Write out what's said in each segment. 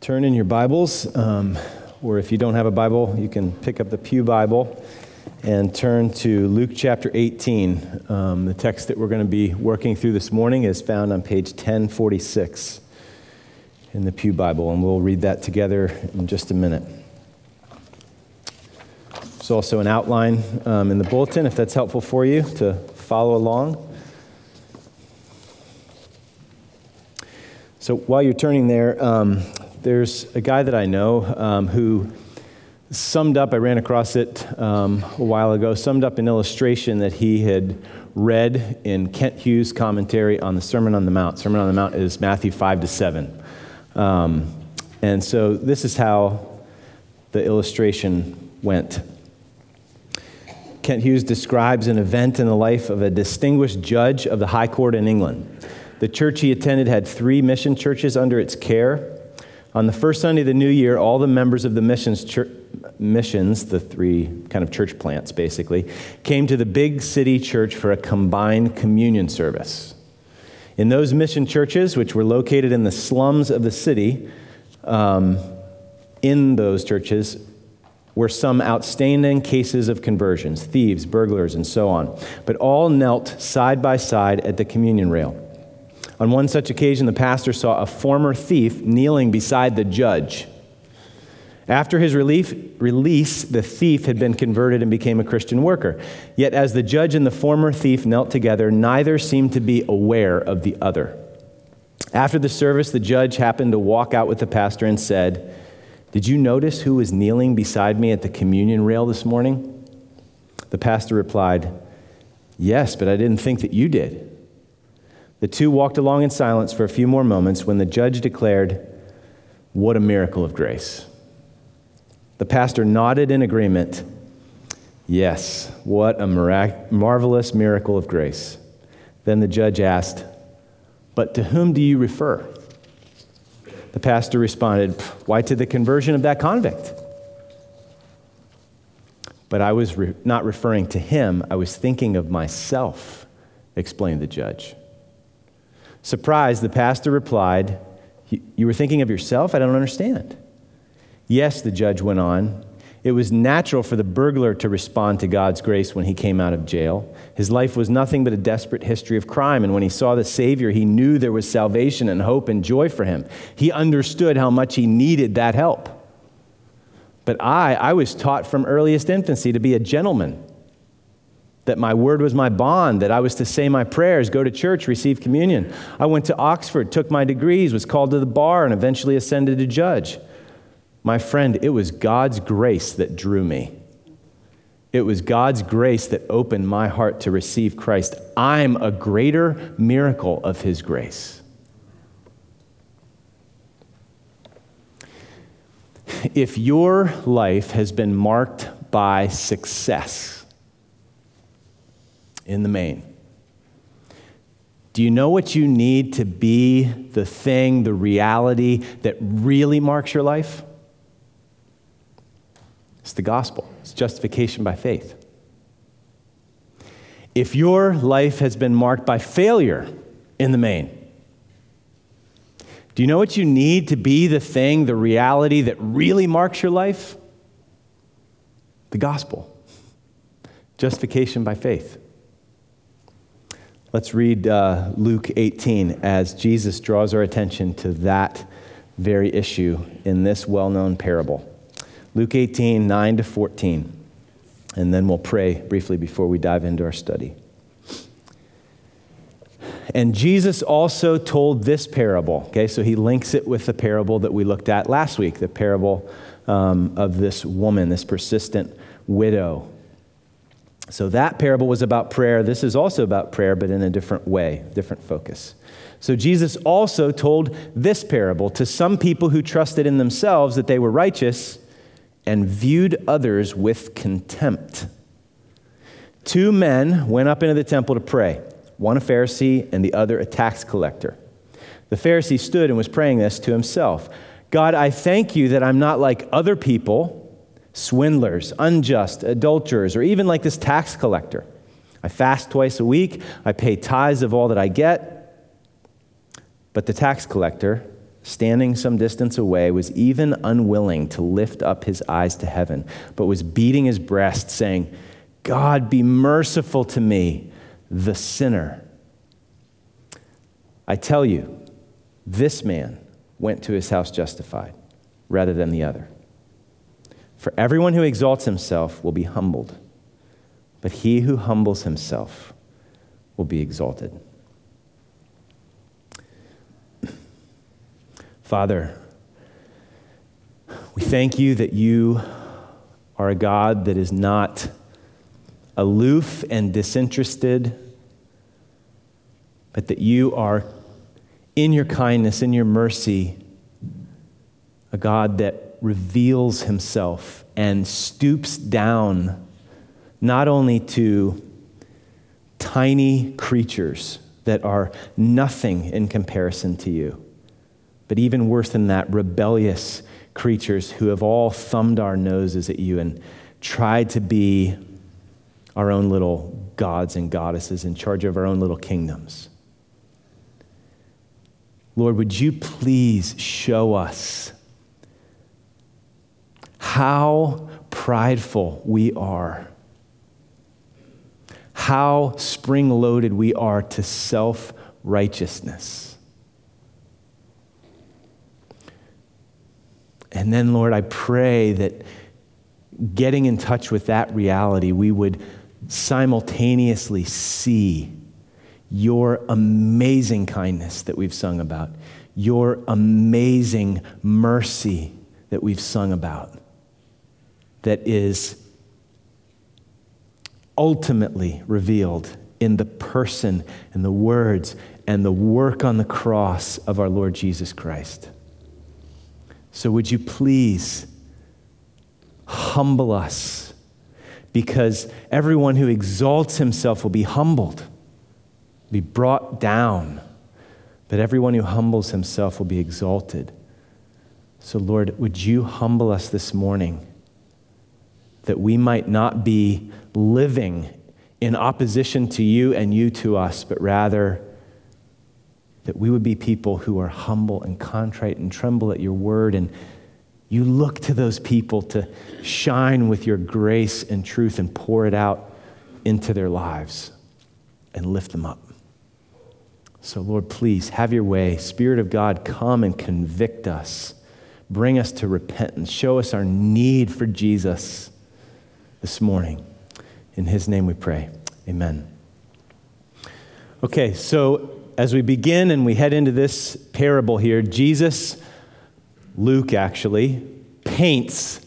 turn in your Bibles, um, or if you don't have a Bible, you can pick up the Pew Bible and turn to Luke chapter 18. Um, the text that we're going to be working through this morning is found on page 1046 in the Pew Bible, and we'll read that together in just a minute. There's also an outline um, in the bulletin if that's helpful for you to follow along. So while you're turning there, um, there's a guy that I know um, who summed up, I ran across it um, a while ago, summed up an illustration that he had read in Kent Hughes' commentary on the Sermon on the Mount. Sermon on the Mount is Matthew 5 to 7. Um, and so this is how the illustration went. Kent Hughes describes an event in the life of a distinguished judge of the High Court in England. The church he attended had three mission churches under its care. On the first Sunday of the new year, all the members of the missions, missions, the three kind of church plants basically, came to the big city church for a combined communion service. In those mission churches, which were located in the slums of the city, um, in those churches were some outstanding cases of conversions thieves, burglars, and so on. But all knelt side by side at the communion rail. On one such occasion, the pastor saw a former thief kneeling beside the judge. After his relief, release, the thief had been converted and became a Christian worker. Yet, as the judge and the former thief knelt together, neither seemed to be aware of the other. After the service, the judge happened to walk out with the pastor and said, Did you notice who was kneeling beside me at the communion rail this morning? The pastor replied, Yes, but I didn't think that you did. The two walked along in silence for a few more moments when the judge declared, What a miracle of grace. The pastor nodded in agreement. Yes, what a mirac- marvelous miracle of grace. Then the judge asked, But to whom do you refer? The pastor responded, Why, to the conversion of that convict. But I was re- not referring to him, I was thinking of myself, explained the judge. Surprised, the pastor replied, You were thinking of yourself? I don't understand. Yes, the judge went on. It was natural for the burglar to respond to God's grace when he came out of jail. His life was nothing but a desperate history of crime, and when he saw the Savior, he knew there was salvation and hope and joy for him. He understood how much he needed that help. But I, I was taught from earliest infancy to be a gentleman that my word was my bond, that I was to say my prayers, go to church, receive communion. I went to Oxford, took my degrees, was called to the bar, and eventually ascended to judge. My friend, it was God's grace that drew me. It was God's grace that opened my heart to receive Christ. I'm a greater miracle of His grace. If your life has been marked by success, in the main. Do you know what you need to be the thing, the reality that really marks your life? It's the gospel, it's justification by faith. If your life has been marked by failure in the main, do you know what you need to be the thing, the reality that really marks your life? The gospel, justification by faith. Let's read uh, Luke 18 as Jesus draws our attention to that very issue in this well known parable. Luke 18, 9 to 14. And then we'll pray briefly before we dive into our study. And Jesus also told this parable. Okay, so he links it with the parable that we looked at last week, the parable um, of this woman, this persistent widow so that parable was about prayer. This is also about prayer, but in a different way, different focus. So Jesus also told this parable to some people who trusted in themselves that they were righteous and viewed others with contempt. Two men went up into the temple to pray, one a Pharisee and the other a tax collector. The Pharisee stood and was praying this to himself God, I thank you that I'm not like other people swindlers, unjust, adulterers, or even like this tax collector. I fast twice a week, I pay tithes of all that I get. But the tax collector, standing some distance away, was even unwilling to lift up his eyes to heaven, but was beating his breast, saying, God, be merciful to me, the sinner. I tell you, this man went to his house justified rather than the other. For everyone who exalts himself will be humbled, but he who humbles himself will be exalted. Father, we thank you that you are a God that is not aloof and disinterested, but that you are, in your kindness, in your mercy, a God that reveals himself and stoops down not only to tiny creatures that are nothing in comparison to you, but even worse than that, rebellious creatures who have all thumbed our noses at you and tried to be our own little gods and goddesses in charge of our own little kingdoms. Lord, would you please show us how prideful we are, how spring loaded we are to self righteousness. And then, Lord, I pray that getting in touch with that reality, we would simultaneously see your amazing kindness that we've sung about, your amazing mercy that we've sung about, that is ultimately revealed in the person and the words and the work on the cross of our Lord Jesus Christ. So, would you please humble us? Because everyone who exalts himself will be humbled, be brought down. But everyone who humbles himself will be exalted. So, Lord, would you humble us this morning that we might not be living in opposition to you and you to us, but rather that we would be people who are humble and contrite and tremble at your word. And you look to those people to shine with your grace and truth and pour it out into their lives and lift them up. So, Lord, please have your way. Spirit of God, come and convict us. Bring us to repentance. Show us our need for Jesus this morning. In his name we pray. Amen. Okay, so as we begin and we head into this parable here, Jesus, Luke actually, paints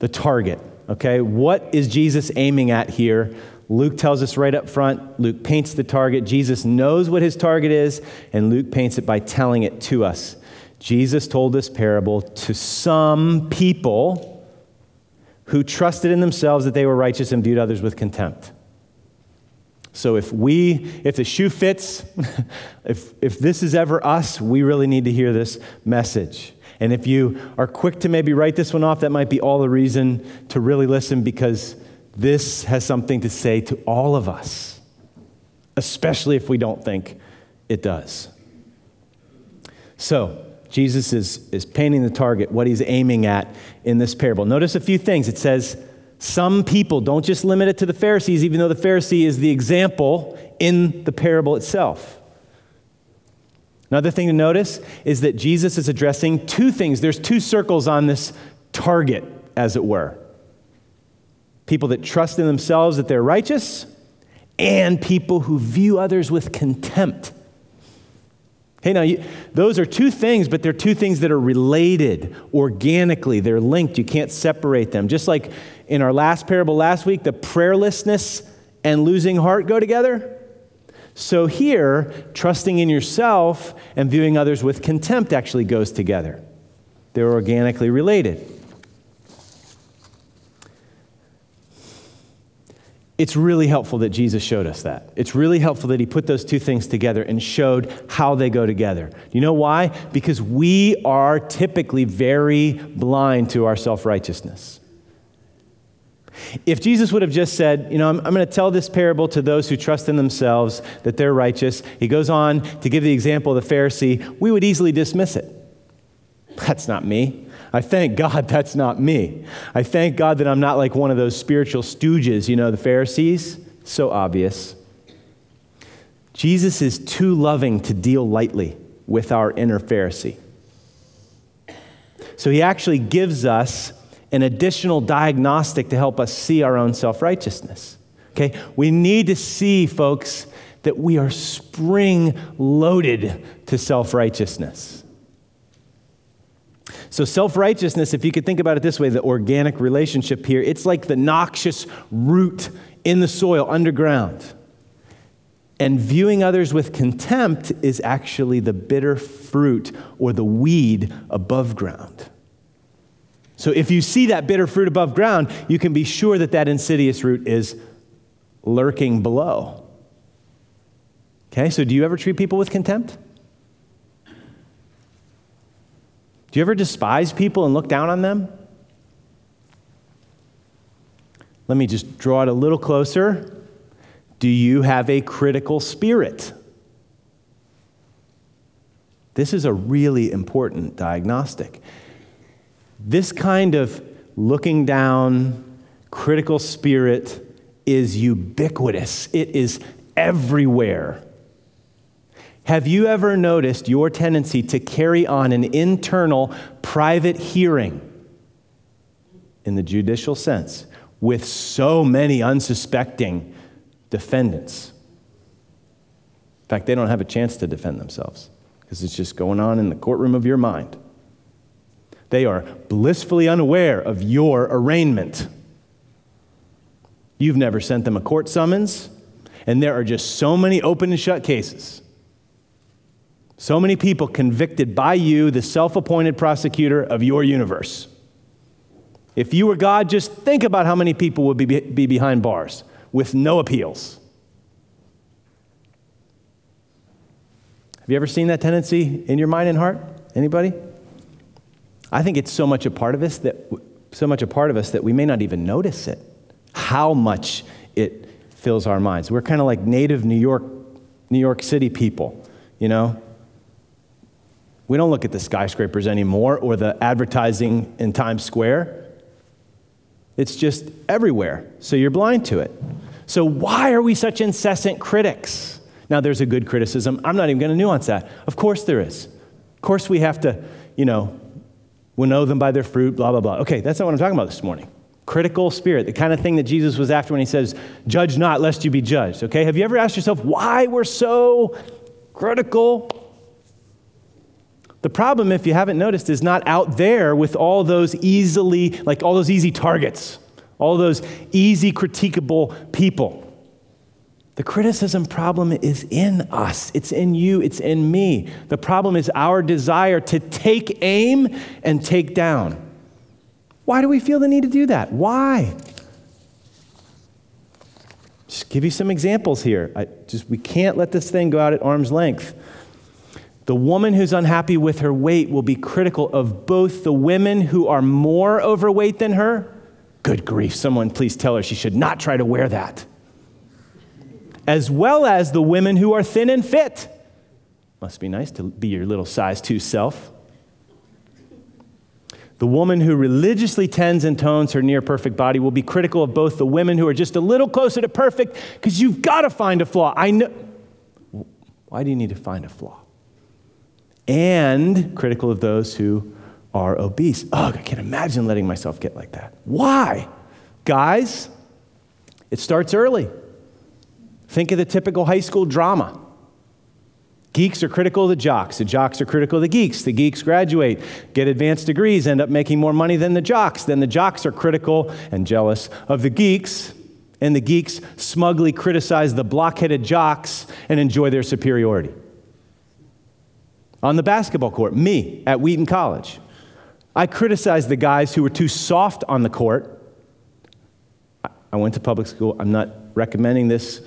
the target. Okay, what is Jesus aiming at here? Luke tells us right up front. Luke paints the target. Jesus knows what his target is, and Luke paints it by telling it to us. Jesus told this parable to some people who trusted in themselves that they were righteous and viewed others with contempt. So if we, if the shoe fits, if, if this is ever us, we really need to hear this message. And if you are quick to maybe write this one off, that might be all the reason to really listen because this has something to say to all of us, especially if we don't think it does. So, Jesus is, is painting the target, what he's aiming at in this parable. Notice a few things. It says, some people, don't just limit it to the Pharisees, even though the Pharisee is the example in the parable itself. Another thing to notice is that Jesus is addressing two things. There's two circles on this target, as it were people that trust in themselves that they're righteous, and people who view others with contempt. Hey, now, you, those are two things, but they're two things that are related organically. They're linked. You can't separate them. Just like in our last parable last week, the prayerlessness and losing heart go together. So here, trusting in yourself and viewing others with contempt actually goes together. They're organically related. It's really helpful that Jesus showed us that. It's really helpful that he put those two things together and showed how they go together. You know why? Because we are typically very blind to our self righteousness. If Jesus would have just said, you know, I'm, I'm going to tell this parable to those who trust in themselves that they're righteous, he goes on to give the example of the Pharisee, we would easily dismiss it. That's not me. I thank God that's not me. I thank God that I'm not like one of those spiritual stooges, you know, the Pharisees. So obvious. Jesus is too loving to deal lightly with our inner Pharisee. So he actually gives us an additional diagnostic to help us see our own self righteousness. Okay? We need to see, folks, that we are spring loaded to self righteousness. So, self righteousness, if you could think about it this way, the organic relationship here, it's like the noxious root in the soil underground. And viewing others with contempt is actually the bitter fruit or the weed above ground. So if you see that bitter fruit above ground, you can be sure that that insidious root is lurking below. Okay, so do you ever treat people with contempt? Do you ever despise people and look down on them? Let me just draw it a little closer. Do you have a critical spirit? This is a really important diagnostic. This kind of looking down, critical spirit is ubiquitous, it is everywhere. Have you ever noticed your tendency to carry on an internal private hearing in the judicial sense with so many unsuspecting defendants? In fact, they don't have a chance to defend themselves because it's just going on in the courtroom of your mind. They are blissfully unaware of your arraignment. You've never sent them a court summons, and there are just so many open and shut cases. So many people convicted by you, the self appointed prosecutor of your universe. If you were God, just think about how many people would be, be behind bars with no appeals. Have you ever seen that tendency in your mind and heart? Anybody? I think it's so much a part of us that so much a part of us that we may not even notice it. How much it fills our minds. We're kind of like native New York New York City people, you know? We don't look at the skyscrapers anymore or the advertising in Times Square. It's just everywhere. So you're blind to it. So why are we such incessant critics? Now there's a good criticism. I'm not even going to nuance that. Of course there is. Of course we have to, you know, We'll know them by their fruit, blah, blah, blah. Okay, that's not what I'm talking about this morning. Critical spirit, the kind of thing that Jesus was after when he says, Judge not, lest you be judged. Okay, have you ever asked yourself why we're so critical? The problem, if you haven't noticed, is not out there with all those easily, like all those easy targets, all those easy critiquable people. The criticism problem is in us. It's in you. It's in me. The problem is our desire to take aim and take down. Why do we feel the need to do that? Why? Just give you some examples here. I just we can't let this thing go out at arm's length. The woman who's unhappy with her weight will be critical of both the women who are more overweight than her. Good grief, someone please tell her she should not try to wear that as well as the women who are thin and fit. Must be nice to be your little size two self. The woman who religiously tends and tones her near perfect body will be critical of both the women who are just a little closer to perfect because you've got to find a flaw. I know. Why do you need to find a flaw? And critical of those who are obese. Ugh, I can't imagine letting myself get like that. Why? Guys, it starts early. Think of the typical high school drama. Geeks are critical of the jocks. The jocks are critical of the geeks. The geeks graduate, get advanced degrees, end up making more money than the jocks. Then the jocks are critical and jealous of the geeks, and the geeks smugly criticize the blockheaded jocks and enjoy their superiority. On the basketball court, me at Wheaton College, I criticized the guys who were too soft on the court. I went to public school. I'm not recommending this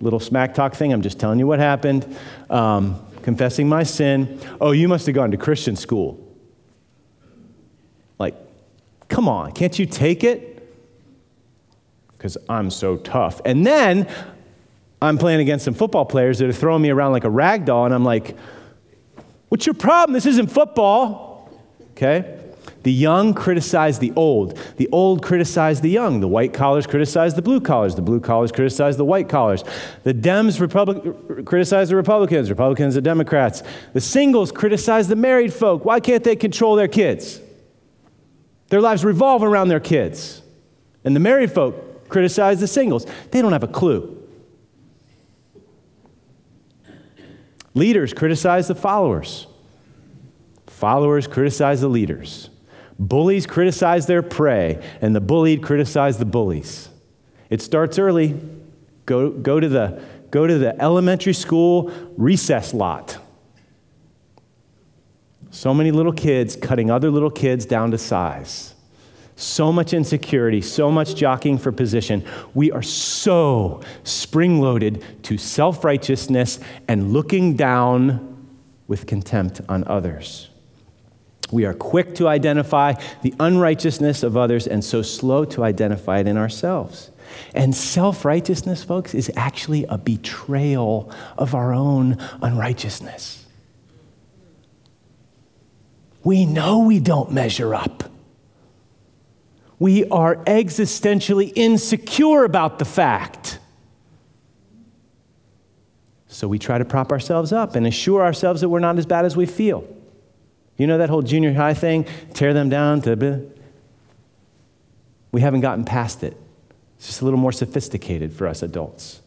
little smack talk thing. I'm just telling you what happened. Um, confessing my sin. Oh, you must have gone to Christian school. Like, come on, can't you take it? because I'm so tough. And then I'm playing against some football players that are throwing me around like a rag doll, and I'm like, What's your problem? This isn't football. Okay? The young criticize the old. The old criticize the young. The white collars criticize the blue collars. The blue collars criticize the white collars. The Dems Republic, criticize the Republicans. Republicans the Democrats. The singles criticize the married folk. Why can't they control their kids? Their lives revolve around their kids. And the married folk criticize the singles. They don't have a clue. Leaders criticize the followers. Followers criticize the leaders. Bullies criticize their prey, and the bullied criticize the bullies. It starts early. Go, go, to, the, go to the elementary school recess lot. So many little kids cutting other little kids down to size. So much insecurity, so much jockeying for position. We are so spring loaded to self righteousness and looking down with contempt on others. We are quick to identify the unrighteousness of others and so slow to identify it in ourselves. And self righteousness, folks, is actually a betrayal of our own unrighteousness. We know we don't measure up. We are existentially insecure about the fact. So we try to prop ourselves up and assure ourselves that we're not as bad as we feel. You know that whole junior high thing? Tear them down to. We haven't gotten past it. It's just a little more sophisticated for us adults.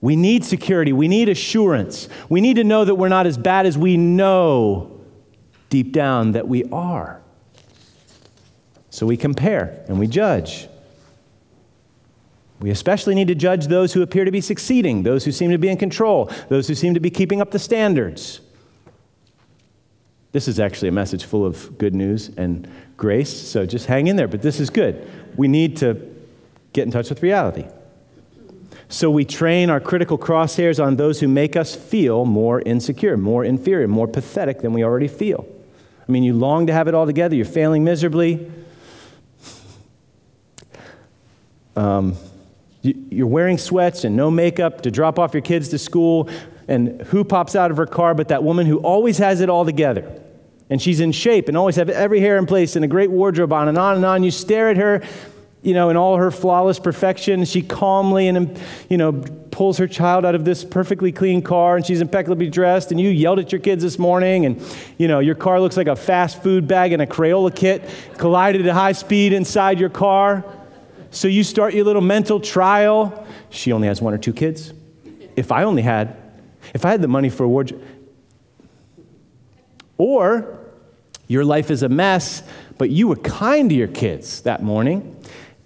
We need security. We need assurance. We need to know that we're not as bad as we know deep down that we are. So we compare and we judge. We especially need to judge those who appear to be succeeding, those who seem to be in control, those who seem to be keeping up the standards. This is actually a message full of good news and grace, so just hang in there. But this is good. We need to get in touch with reality. So we train our critical crosshairs on those who make us feel more insecure, more inferior, more pathetic than we already feel. I mean, you long to have it all together, you're failing miserably. Um, you're wearing sweats and no makeup to drop off your kids to school, and who pops out of her car but that woman who always has it all together? and she's in shape and always have every hair in place and a great wardrobe on and on and on. You stare at her, you know, in all her flawless perfection. She calmly and, you know, pulls her child out of this perfectly clean car and she's impeccably dressed. And you yelled at your kids this morning and, you know, your car looks like a fast food bag and a Crayola kit collided at high speed inside your car. So you start your little mental trial. She only has one or two kids. If I only had, if I had the money for a wardrobe, or your life is a mess, but you were kind to your kids that morning,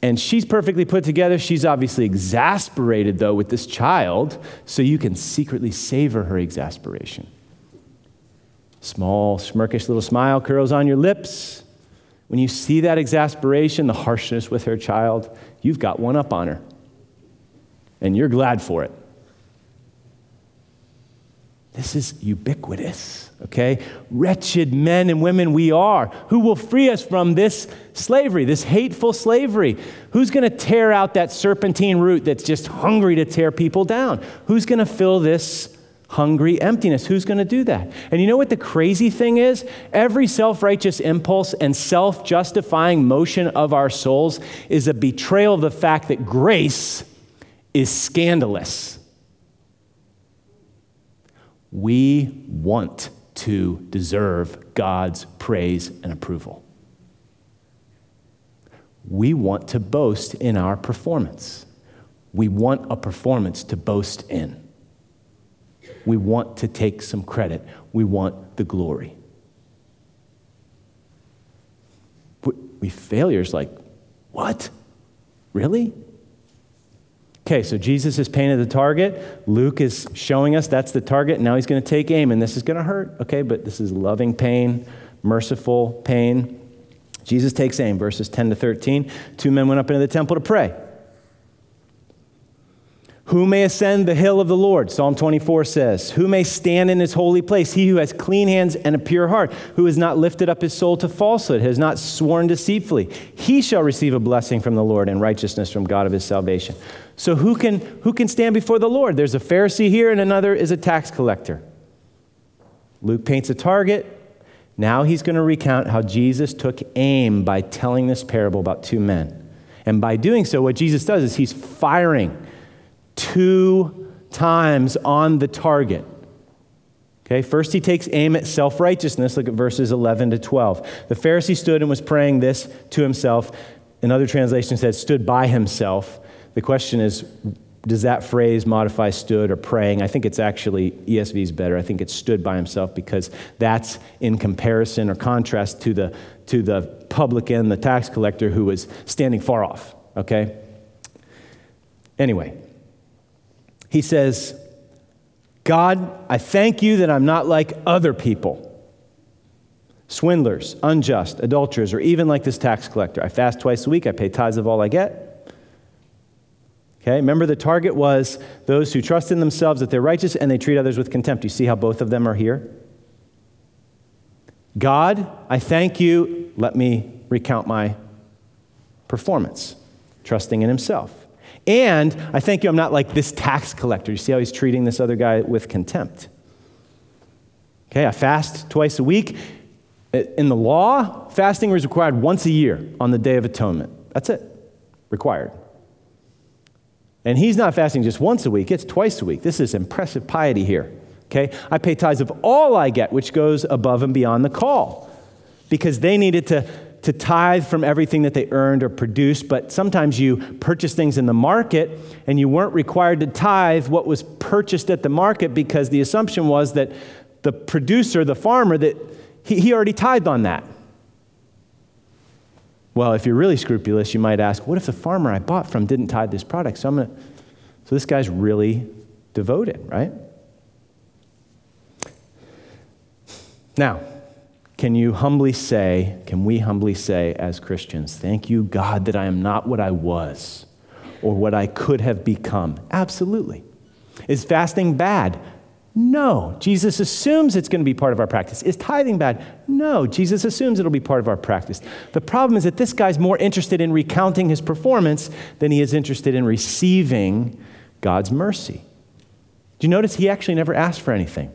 and she's perfectly put together. She's obviously exasperated, though, with this child, so you can secretly savor her exasperation. Small, smirkish little smile curls on your lips. When you see that exasperation, the harshness with her child, you've got one up on her. And you're glad for it. This is ubiquitous, okay? Wretched men and women we are. Who will free us from this slavery, this hateful slavery? Who's to tear out that serpentine root that's just hungry to tear people down? Who's to fill this hungry emptiness? Who's going to do that? And you know what the crazy thing is? Every self righteous impulse and self justifying motion of our souls is a betrayal of the fact that grace is scandalous. We want to deserve God's praise and approval. We want to boast in our performance. We want a performance to boast in. We want to take some credit. We want the glory. We failures like, what? Really? Okay, so Jesus has painted the target. Luke is showing us that's the target. Now he's going to take aim, and this is going to hurt, okay? But this is loving pain, merciful pain. Jesus takes aim, verses 10 to 13. Two men went up into the temple to pray. Who may ascend the hill of the Lord? Psalm 24 says. Who may stand in his holy place? He who has clean hands and a pure heart, who has not lifted up his soul to falsehood, has not sworn deceitfully. He shall receive a blessing from the Lord and righteousness from God of his salvation. So who can, who can stand before the Lord? There's a Pharisee here and another is a tax collector. Luke paints a target. Now he's going to recount how Jesus took aim by telling this parable about two men. And by doing so, what Jesus does is he's firing two times on the target. Okay, first he takes aim at self righteousness. Look at verses 11 to 12. The Pharisee stood and was praying this to himself. Another translation says, stood by himself. The question is, does that phrase modify stood or praying? I think it's actually, ESV is better. I think it's stood by himself because that's in comparison or contrast to the, to the publican, the tax collector, who was standing far off. Okay? Anyway, he says, God, I thank you that I'm not like other people swindlers, unjust, adulterers, or even like this tax collector. I fast twice a week, I pay tithes of all I get. Okay, remember the target was those who trust in themselves that they're righteous and they treat others with contempt. You see how both of them are here? God, I thank you. Let me recount my performance, trusting in himself. And I thank you, I'm not like this tax collector. You see how he's treating this other guy with contempt. Okay, I fast twice a week. In the law, fasting was required once a year on the Day of Atonement. That's it, required. And he's not fasting just once a week, it's twice a week. This is impressive piety here. Okay, I pay tithes of all I get, which goes above and beyond the call, because they needed to to tithe from everything that they earned or produced, but sometimes you purchase things in the market and you weren't required to tithe what was purchased at the market because the assumption was that the producer, the farmer, that he, he already tithed on that. Well, if you're really scrupulous, you might ask, what if the farmer I bought from didn't tithe this product? So I'm gonna, so this guy's really devoted, right? Now, can you humbly say, can we humbly say as Christians, thank you, God, that I am not what I was or what I could have become? Absolutely. Is fasting bad? No. Jesus assumes it's going to be part of our practice. Is tithing bad? No. Jesus assumes it'll be part of our practice. The problem is that this guy's more interested in recounting his performance than he is interested in receiving God's mercy. Do you notice he actually never asked for anything?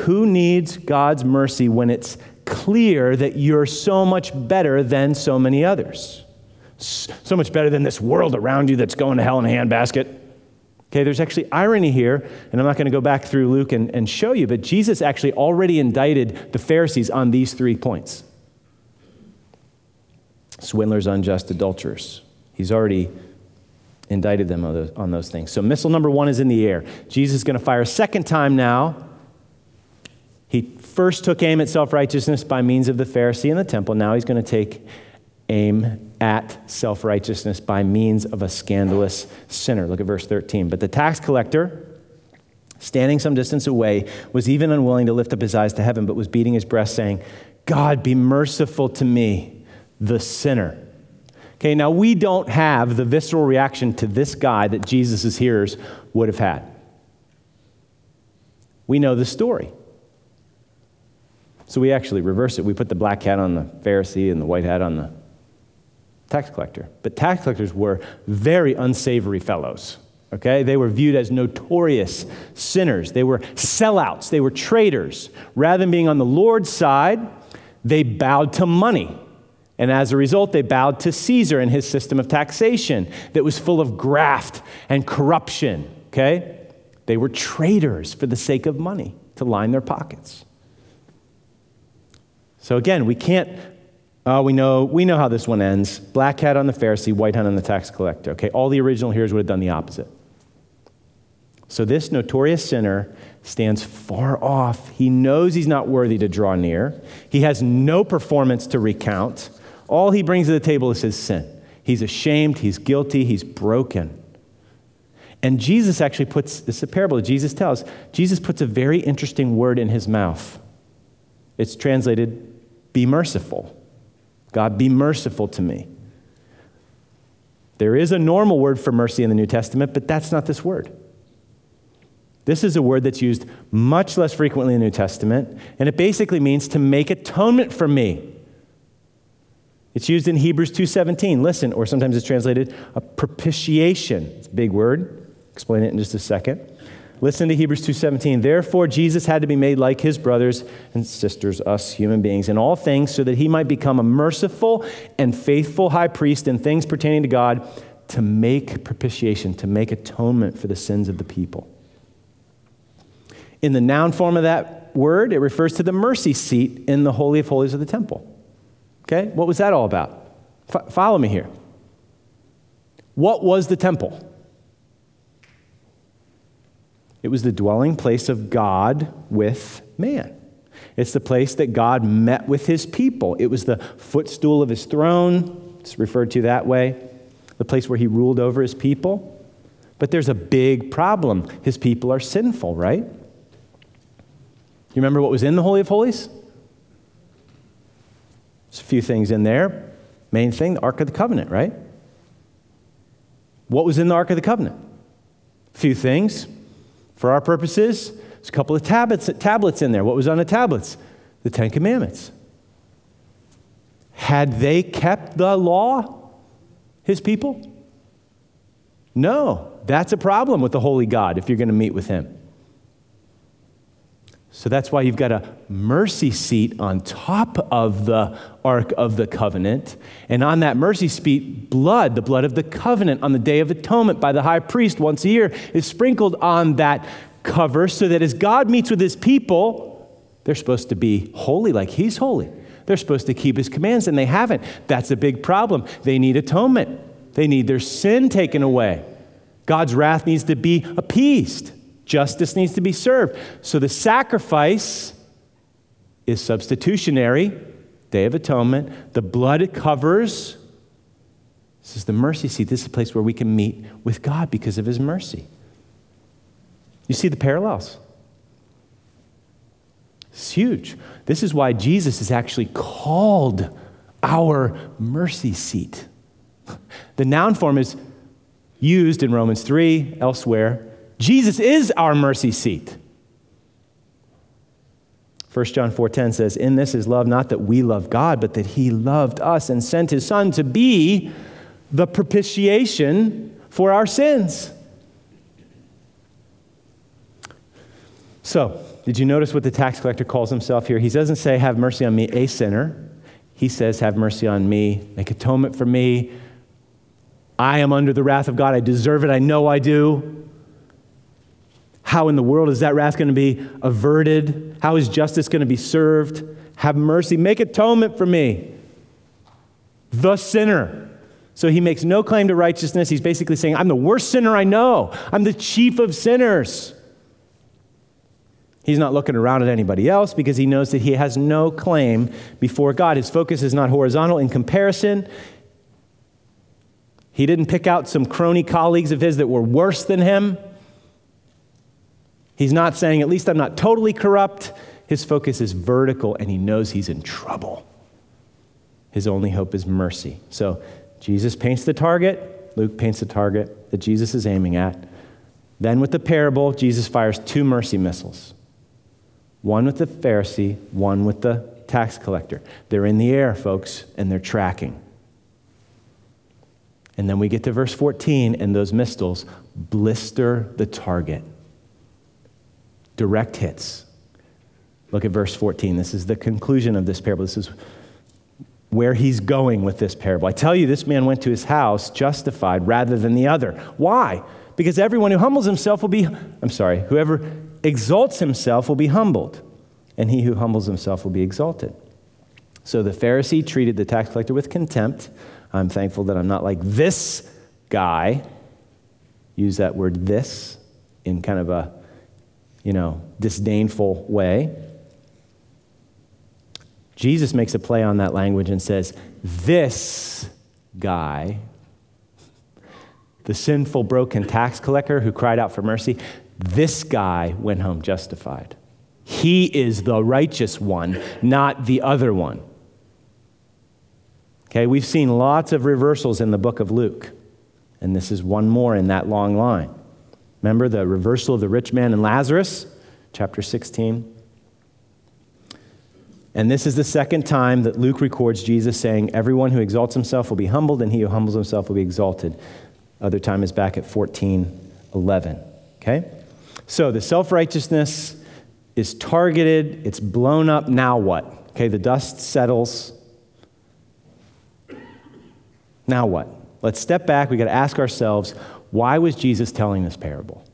Who needs God's mercy when it's clear that you're so much better than so many others? So much better than this world around you that's going to hell in a handbasket. Okay, there's actually irony here, and I'm not going to go back through Luke and, and show you, but Jesus actually already indicted the Pharisees on these three points swindlers, unjust, adulterers. He's already indicted them on those, on those things. So, missile number one is in the air. Jesus is going to fire a second time now first took aim at self righteousness by means of the Pharisee in the temple. Now he's going to take aim at self righteousness by means of a scandalous sinner. Look at verse 13. But the tax collector, standing some distance away, was even unwilling to lift up his eyes to heaven, but was beating his breast, saying, God, be merciful to me, the sinner. Okay, now we don't have the visceral reaction to this guy that Jesus' hearers would have had. We know the story. So we actually reverse it. We put the black hat on the Pharisee and the white hat on the tax collector. But tax collectors were very unsavory fellows. Okay? They were viewed as notorious sinners. They were sellouts. They were traitors. Rather than being on the Lord's side, they bowed to money. And as a result, they bowed to Caesar and his system of taxation that was full of graft and corruption. Okay? They were traitors for the sake of money to line their pockets. So again, we can't, uh, we, know, we know how this one ends. Black hat on the Pharisee, white hat on the tax collector. Okay, all the original hearers would have done the opposite. So this notorious sinner stands far off. He knows he's not worthy to draw near. He has no performance to recount. All he brings to the table is his sin. He's ashamed, he's guilty, he's broken. And Jesus actually puts, this parable Jesus tells, Jesus puts a very interesting word in his mouth. It's translated be merciful. God, be merciful to me. There is a normal word for mercy in the New Testament, but that's not this word. This is a word that's used much less frequently in the New Testament, and it basically means to make atonement for me. It's used in Hebrews 2:17. Listen, or sometimes it's translated a propitiation. It's a big word. Explain it in just a second. Listen to Hebrews 2:17. Therefore Jesus had to be made like his brothers and sisters, us human beings, in all things so that he might become a merciful and faithful high priest in things pertaining to God to make propitiation, to make atonement for the sins of the people. In the noun form of that word, it refers to the mercy seat in the holy of holies of the temple. Okay? What was that all about? F- follow me here. What was the temple? It was the dwelling place of God with man. It's the place that God met with his people. It was the footstool of his throne. It's referred to that way. The place where he ruled over his people. But there's a big problem. His people are sinful, right? You remember what was in the Holy of Holies? There's a few things in there. Main thing, the Ark of the Covenant, right? What was in the Ark of the Covenant? A few things. For our purposes, there's a couple of tablets, tablets in there. What was on the tablets? The Ten Commandments. Had they kept the law, his people? No, that's a problem with the holy God if you're going to meet with him. So that's why you've got a mercy seat on top of the Ark of the Covenant. And on that mercy seat, blood, the blood of the covenant on the Day of Atonement by the high priest once a year, is sprinkled on that cover so that as God meets with his people, they're supposed to be holy like he's holy. They're supposed to keep his commands, and they haven't. That's a big problem. They need atonement, they need their sin taken away. God's wrath needs to be appeased, justice needs to be served. So the sacrifice is substitutionary Day of Atonement. The blood covers. This is the mercy seat. This is a place where we can meet with God because of His mercy. You see the parallels? It's huge. This is why Jesus is actually called our mercy seat. The noun form is used in Romans 3, elsewhere. Jesus is our mercy seat. 1 John 4:10 says, "In this is love not that we love God, but that he loved us and sent his son to be the propitiation for our sins." So, did you notice what the tax collector calls himself here? He doesn't say, Have mercy on me, a sinner. He says, Have mercy on me, make atonement for me. I am under the wrath of God. I deserve it. I know I do. How in the world is that wrath going to be averted? How is justice going to be served? Have mercy. Make atonement for me, the sinner. So he makes no claim to righteousness. He's basically saying, I'm the worst sinner I know. I'm the chief of sinners. He's not looking around at anybody else because he knows that he has no claim before God. His focus is not horizontal in comparison. He didn't pick out some crony colleagues of his that were worse than him. He's not saying, at least I'm not totally corrupt. His focus is vertical, and he knows he's in trouble. His only hope is mercy. So Jesus paints the target, Luke paints the target that Jesus is aiming at. Then, with the parable, Jesus fires two mercy missiles one with the Pharisee, one with the tax collector. They're in the air, folks, and they're tracking. And then we get to verse 14, and those missiles blister the target direct hits. Look at verse 14. This is the conclusion of this parable. This is where he's going with this parable. I tell you, this man went to his house justified rather than the other. Why? Because everyone who humbles himself will be, I'm sorry, whoever exalts himself will be humbled, and he who humbles himself will be exalted. So the Pharisee treated the tax collector with contempt. I'm thankful that I'm not like this guy. Use that word this in kind of a you know, disdainful way. Jesus makes a play on that language and says, This guy, the sinful, broken tax collector who cried out for mercy, this guy went home justified. He is the righteous one, not the other one. Okay, we've seen lots of reversals in the book of Luke. And this is one more in that long line. Remember the reversal of the rich man and Lazarus, chapter 16? And this is the second time that Luke records Jesus saying, Everyone who exalts himself will be humbled, and he who humbles himself will be exalted. Other time is back at 14 11. Okay? So the self righteousness is targeted, it's blown up. Now what? Okay, the dust settles. Now what? Let's step back. We got to ask ourselves why was Jesus telling this parable?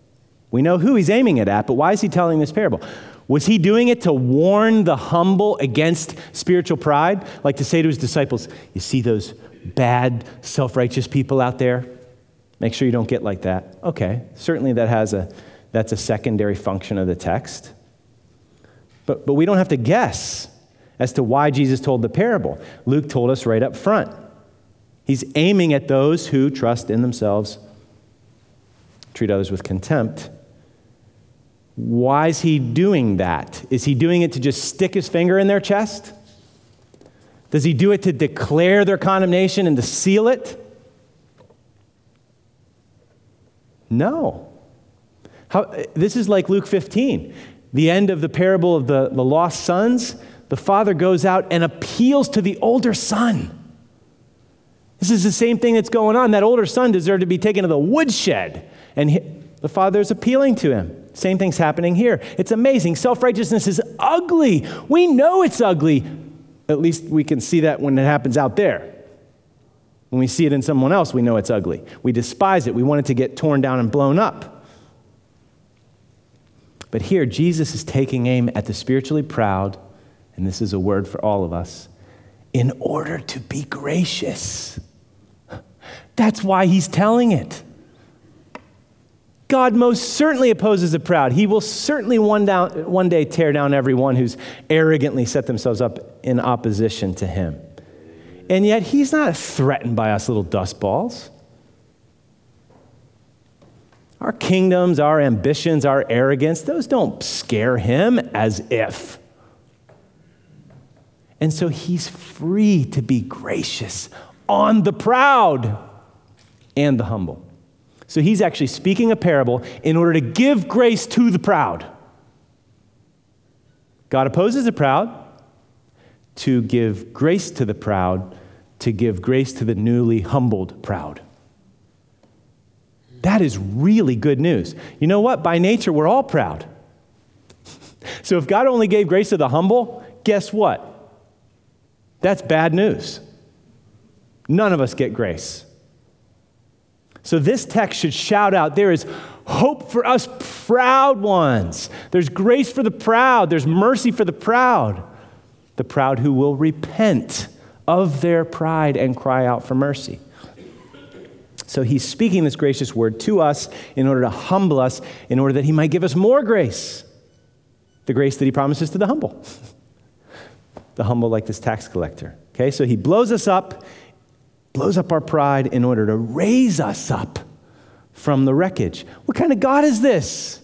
We know who he's aiming it at, but why is he telling this parable? Was he doing it to warn the humble against spiritual pride? Like to say to his disciples, You see those bad, self righteous people out there? Make sure you don't get like that. Okay, certainly that has a, that's a secondary function of the text. But, but we don't have to guess as to why Jesus told the parable. Luke told us right up front. He's aiming at those who trust in themselves, treat others with contempt. Why is he doing that? Is he doing it to just stick his finger in their chest? Does he do it to declare their condemnation and to seal it? No. How, this is like Luke 15, the end of the parable of the, the lost sons. The father goes out and appeals to the older son. This is the same thing that's going on. That older son deserved to be taken to the woodshed, and he, the father is appealing to him. Same thing's happening here. It's amazing. Self righteousness is ugly. We know it's ugly. At least we can see that when it happens out there. When we see it in someone else, we know it's ugly. We despise it. We want it to get torn down and blown up. But here, Jesus is taking aim at the spiritually proud, and this is a word for all of us, in order to be gracious. That's why he's telling it. God most certainly opposes the proud. He will certainly one, down, one day tear down everyone who's arrogantly set themselves up in opposition to him. And yet, he's not threatened by us little dust balls. Our kingdoms, our ambitions, our arrogance, those don't scare him as if. And so he's free to be gracious on the proud and the humble. So he's actually speaking a parable in order to give grace to the proud. God opposes the proud to give grace to the proud, to give grace to the newly humbled proud. That is really good news. You know what? By nature, we're all proud. so if God only gave grace to the humble, guess what? That's bad news. None of us get grace. So this text should shout out there is hope for us proud ones. There's grace for the proud, there's mercy for the proud. The proud who will repent of their pride and cry out for mercy. So he's speaking this gracious word to us in order to humble us, in order that he might give us more grace. The grace that he promises to the humble. the humble, like this tax collector. Okay, so he blows us up blows up our pride in order to raise us up from the wreckage. What kind of God is this?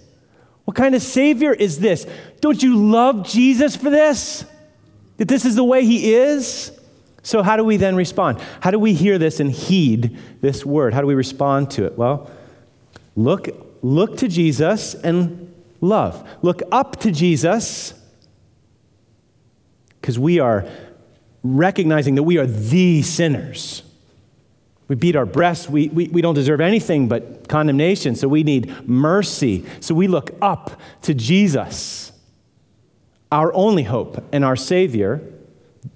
What kind of Savior is this? Don't you love Jesus for this? That this is the way He is? So, how do we then respond? How do we hear this and heed this word? How do we respond to it? Well, look, look to Jesus and love. Look up to Jesus because we are recognizing that we are the sinners. We beat our breasts. We, we, we don't deserve anything but condemnation, so we need mercy. So we look up to Jesus, our only hope and our Savior,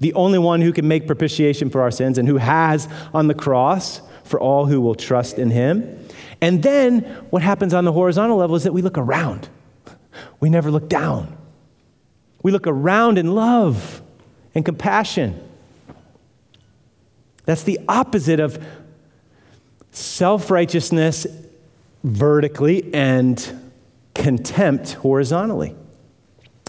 the only one who can make propitiation for our sins and who has on the cross for all who will trust in Him. And then what happens on the horizontal level is that we look around, we never look down. We look around in love and compassion. That's the opposite of self righteousness vertically and contempt horizontally.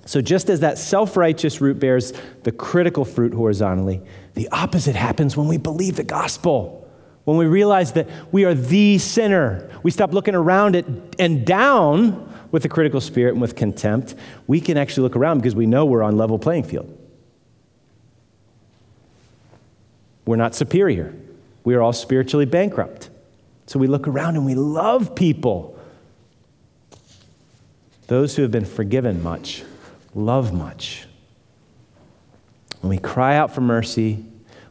So, just as that self righteous root bears the critical fruit horizontally, the opposite happens when we believe the gospel. When we realize that we are the sinner, we stop looking around it and down with the critical spirit and with contempt. We can actually look around because we know we're on level playing field. We're not superior. We are all spiritually bankrupt. So we look around and we love people. Those who have been forgiven much love much. When we cry out for mercy,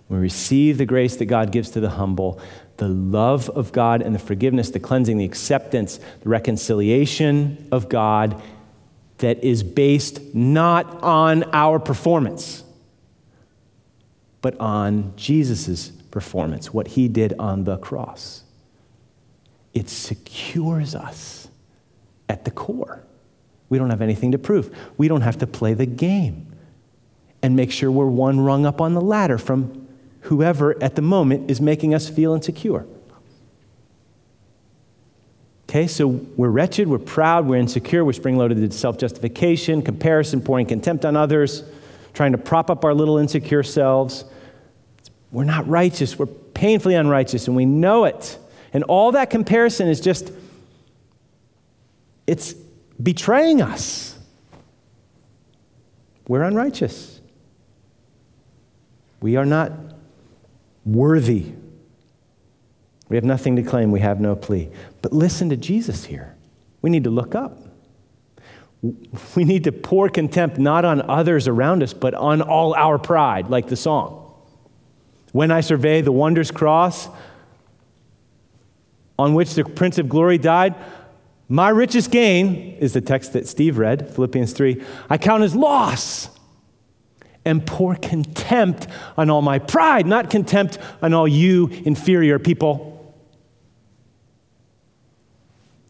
when we receive the grace that God gives to the humble, the love of God and the forgiveness, the cleansing, the acceptance, the reconciliation of God that is based not on our performance, but on Jesus' performance, what he did on the cross. It secures us at the core. We don't have anything to prove. We don't have to play the game and make sure we're one rung up on the ladder from whoever at the moment is making us feel insecure. Okay, so we're wretched, we're proud, we're insecure, we're spring loaded to self justification, comparison, pouring contempt on others, trying to prop up our little insecure selves. We're not righteous, we're painfully unrighteous, and we know it. And all that comparison is just, it's betraying us. We're unrighteous. We are not worthy. We have nothing to claim, we have no plea. But listen to Jesus here. We need to look up. We need to pour contempt not on others around us, but on all our pride, like the song. When I survey the wondrous cross on which the Prince of Glory died, my richest gain is the text that Steve read, Philippians 3. I count as loss and pour contempt on all my pride, not contempt on all you inferior people.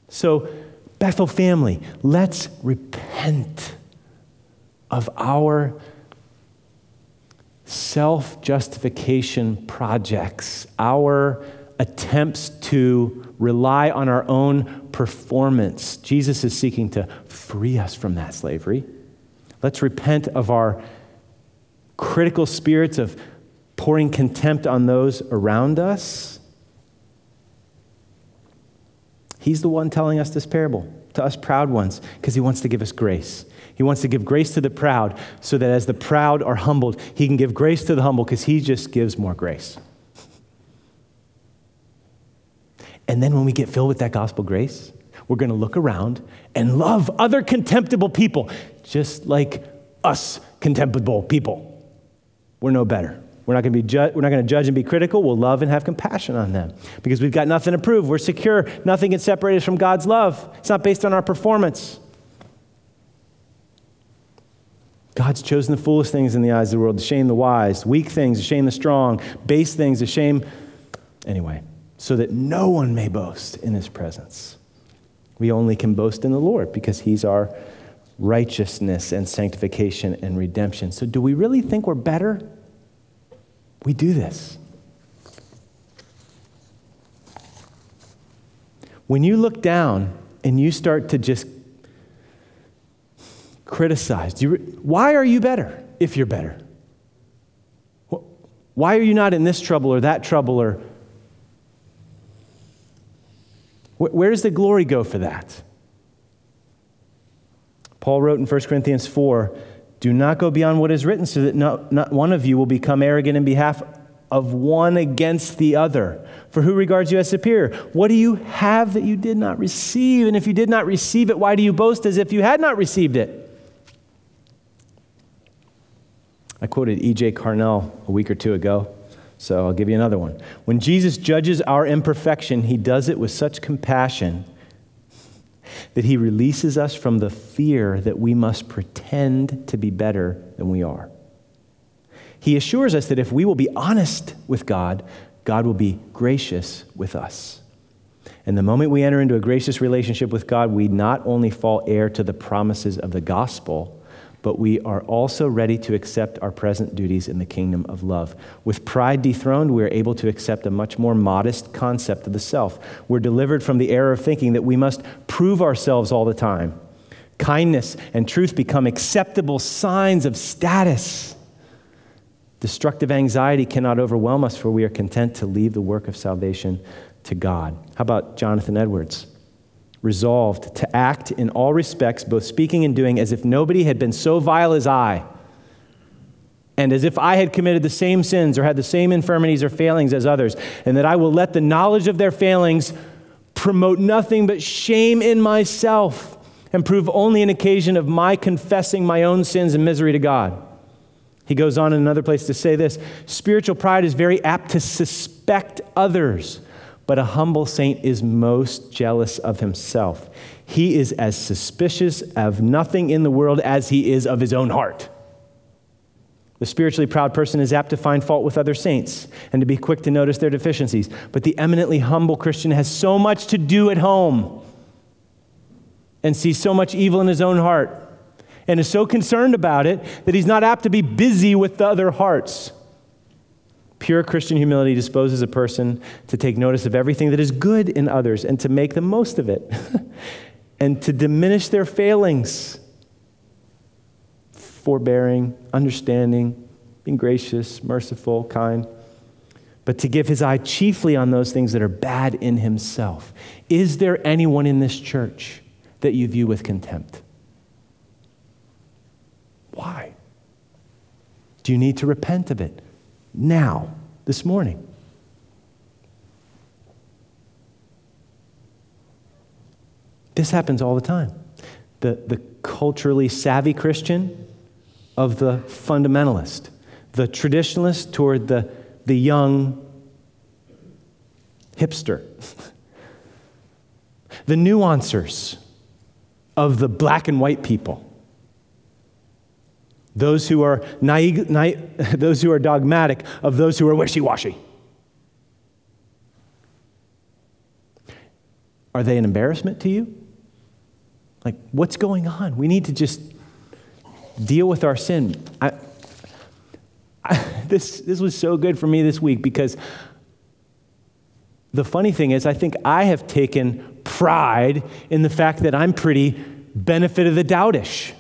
So, Bethel family, let's repent of our self justification projects, our attempts to rely on our own performance. Jesus is seeking to free us from that slavery. Let's repent of our critical spirits of pouring contempt on those around us. He's the one telling us this parable to us proud ones because he wants to give us grace. He wants to give grace to the proud so that as the proud are humbled, he can give grace to the humble because he just gives more grace. And then when we get filled with that gospel grace, we're going to look around and love other contemptible people, just like us contemptible people. We're no better. We're not going to be ju- we're not going to judge and be critical. We'll love and have compassion on them because we've got nothing to prove. We're secure. Nothing can separate us from God's love. It's not based on our performance. God's chosen the foolish things in the eyes of the world to shame the wise, weak things to shame the strong, base things to shame. Anyway, so that no one may boast in his presence. We only can boast in the Lord because he's our righteousness and sanctification and redemption. So, do we really think we're better? We do this. When you look down and you start to just criticize, you why are you better if you're better? Why are you not in this trouble or that trouble or where does the glory go for that? Paul wrote in 1 Corinthians 4 Do not go beyond what is written, so that not, not one of you will become arrogant in behalf of one against the other. For who regards you as superior? What do you have that you did not receive? And if you did not receive it, why do you boast as if you had not received it? I quoted E.J. Carnell a week or two ago. So I'll give you another one. When Jesus judges our imperfection, he does it with such compassion that he releases us from the fear that we must pretend to be better than we are. He assures us that if we will be honest with God, God will be gracious with us. And the moment we enter into a gracious relationship with God, we not only fall heir to the promises of the gospel, but we are also ready to accept our present duties in the kingdom of love. With pride dethroned, we are able to accept a much more modest concept of the self. We're delivered from the error of thinking that we must prove ourselves all the time. Kindness and truth become acceptable signs of status. Destructive anxiety cannot overwhelm us, for we are content to leave the work of salvation to God. How about Jonathan Edwards? Resolved to act in all respects, both speaking and doing, as if nobody had been so vile as I. and as if I had committed the same sins or had the same infirmities or failings as others, and that I will let the knowledge of their failings promote nothing but shame in myself and prove only an occasion of my confessing my own sins and misery to God. He goes on in another place to say this spiritual pride is very apt to suspect others, but a humble saint is most jealous of himself. He is as suspicious of nothing in the world as he is of his own heart. The spiritually proud person is apt to find fault with other saints and to be quick to notice their deficiencies. But the eminently humble Christian has so much to do at home and sees so much evil in his own heart and is so concerned about it that he's not apt to be busy with the other hearts. Pure Christian humility disposes a person to take notice of everything that is good in others and to make the most of it and to diminish their failings forbearing, understanding, being gracious, merciful, kind, but to give his eye chiefly on those things that are bad in himself. Is there anyone in this church that you view with contempt? Why? Do you need to repent of it now, this morning? This happens all the time. The, the culturally savvy Christian of the fundamentalist, the traditionalist toward the, the young hipster, the nuancers of the black and white people, those who are naive, naive those who are dogmatic of those who are wishy-washy. Are they an embarrassment to you? Like, what's going on? We need to just deal with our sin. I, I, this, this was so good for me this week because the funny thing is, I think I have taken pride in the fact that I'm pretty benefit of the doubtish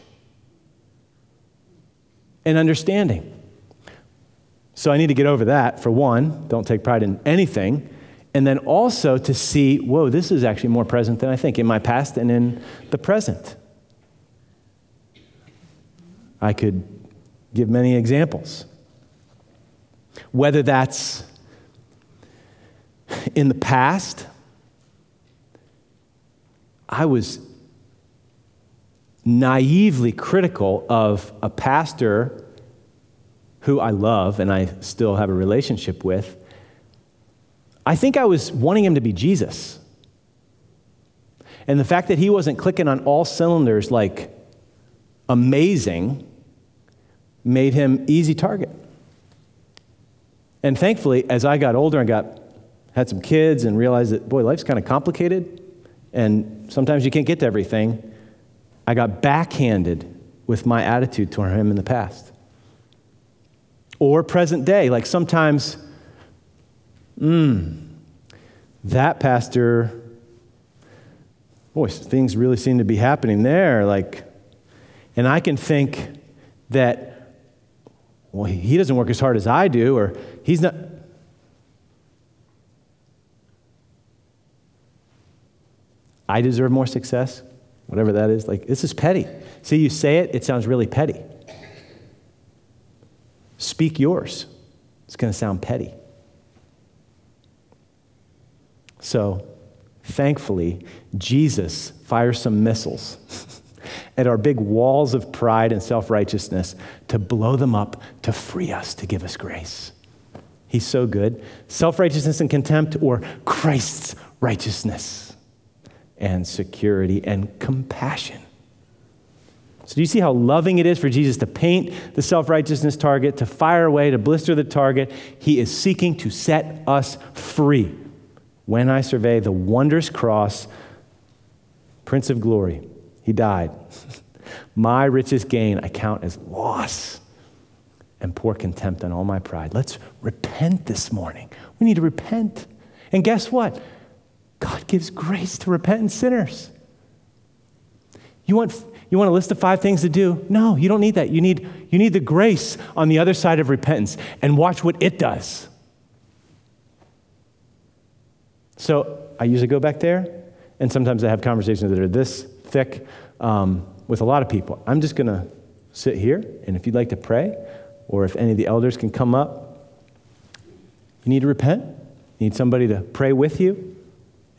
and understanding. So I need to get over that, for one. Don't take pride in anything. And then also to see, whoa, this is actually more present than I think in my past and in the present. I could give many examples. Whether that's in the past, I was naively critical of a pastor who I love and I still have a relationship with. I think I was wanting him to be Jesus. And the fact that he wasn't clicking on all cylinders like amazing made him easy target. And thankfully, as I got older and got had some kids and realized that boy, life's kind of complicated and sometimes you can't get to everything, I got backhanded with my attitude toward him in the past. Or present day, like sometimes, hmm, that pastor, boy, things really seem to be happening there. Like, and I can think that, well, he doesn't work as hard as I do, or he's not. I deserve more success, whatever that is. Like, this is petty. See, you say it, it sounds really petty. Speak yours. It's going to sound petty. So, thankfully, Jesus fires some missiles. at our big walls of pride and self righteousness to blow them up, to free us, to give us grace. He's so good. Self righteousness and contempt, or Christ's righteousness and security and compassion. So, do you see how loving it is for Jesus to paint the self righteousness target, to fire away, to blister the target? He is seeking to set us free. When I survey the wondrous cross, Prince of Glory, he died. my richest gain I count as loss and pour contempt on all my pride. Let's repent this morning. We need to repent. And guess what? God gives grace to repentant sinners. You want, you want a list of five things to do? No, you don't need that. You need, you need the grace on the other side of repentance and watch what it does. So I usually go back there, and sometimes I have conversations that are this thick um, with a lot of people. I'm just going to sit here, and if you'd like to pray, or if any of the elders can come up, you need to repent. You need somebody to pray with you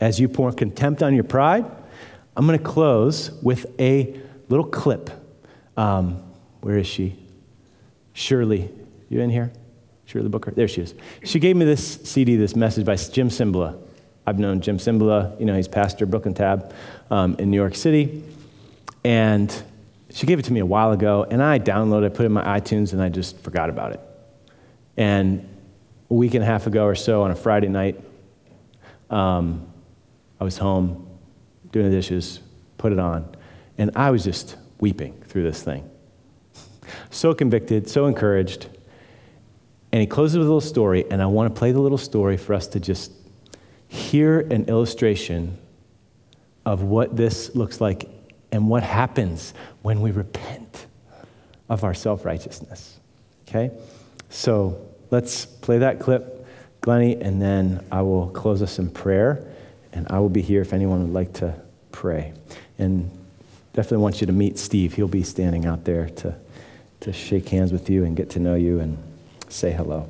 as you pour contempt on your pride. I'm going to close with a little clip. Um, where is she? Shirley, you in here? Shirley Booker? There she is. She gave me this CD, this message by Jim Cymbala. I've known Jim Cymbala, you know, he's pastor Brooklyn Tab um, in New York City. And she gave it to me a while ago, and I downloaded it, put it in my iTunes, and I just forgot about it. And a week and a half ago or so on a Friday night, um, I was home doing the dishes, put it on, and I was just weeping through this thing. So convicted, so encouraged. And he closes with a little story, and I want to play the little story for us to just hear an illustration of what this looks like and what happens when we repent of our self righteousness. Okay? So let's play that clip, Glennie, and then I will close us in prayer, and I will be here if anyone would like to pray. And definitely want you to meet Steve. He'll be standing out there to, to shake hands with you and get to know you and say hello.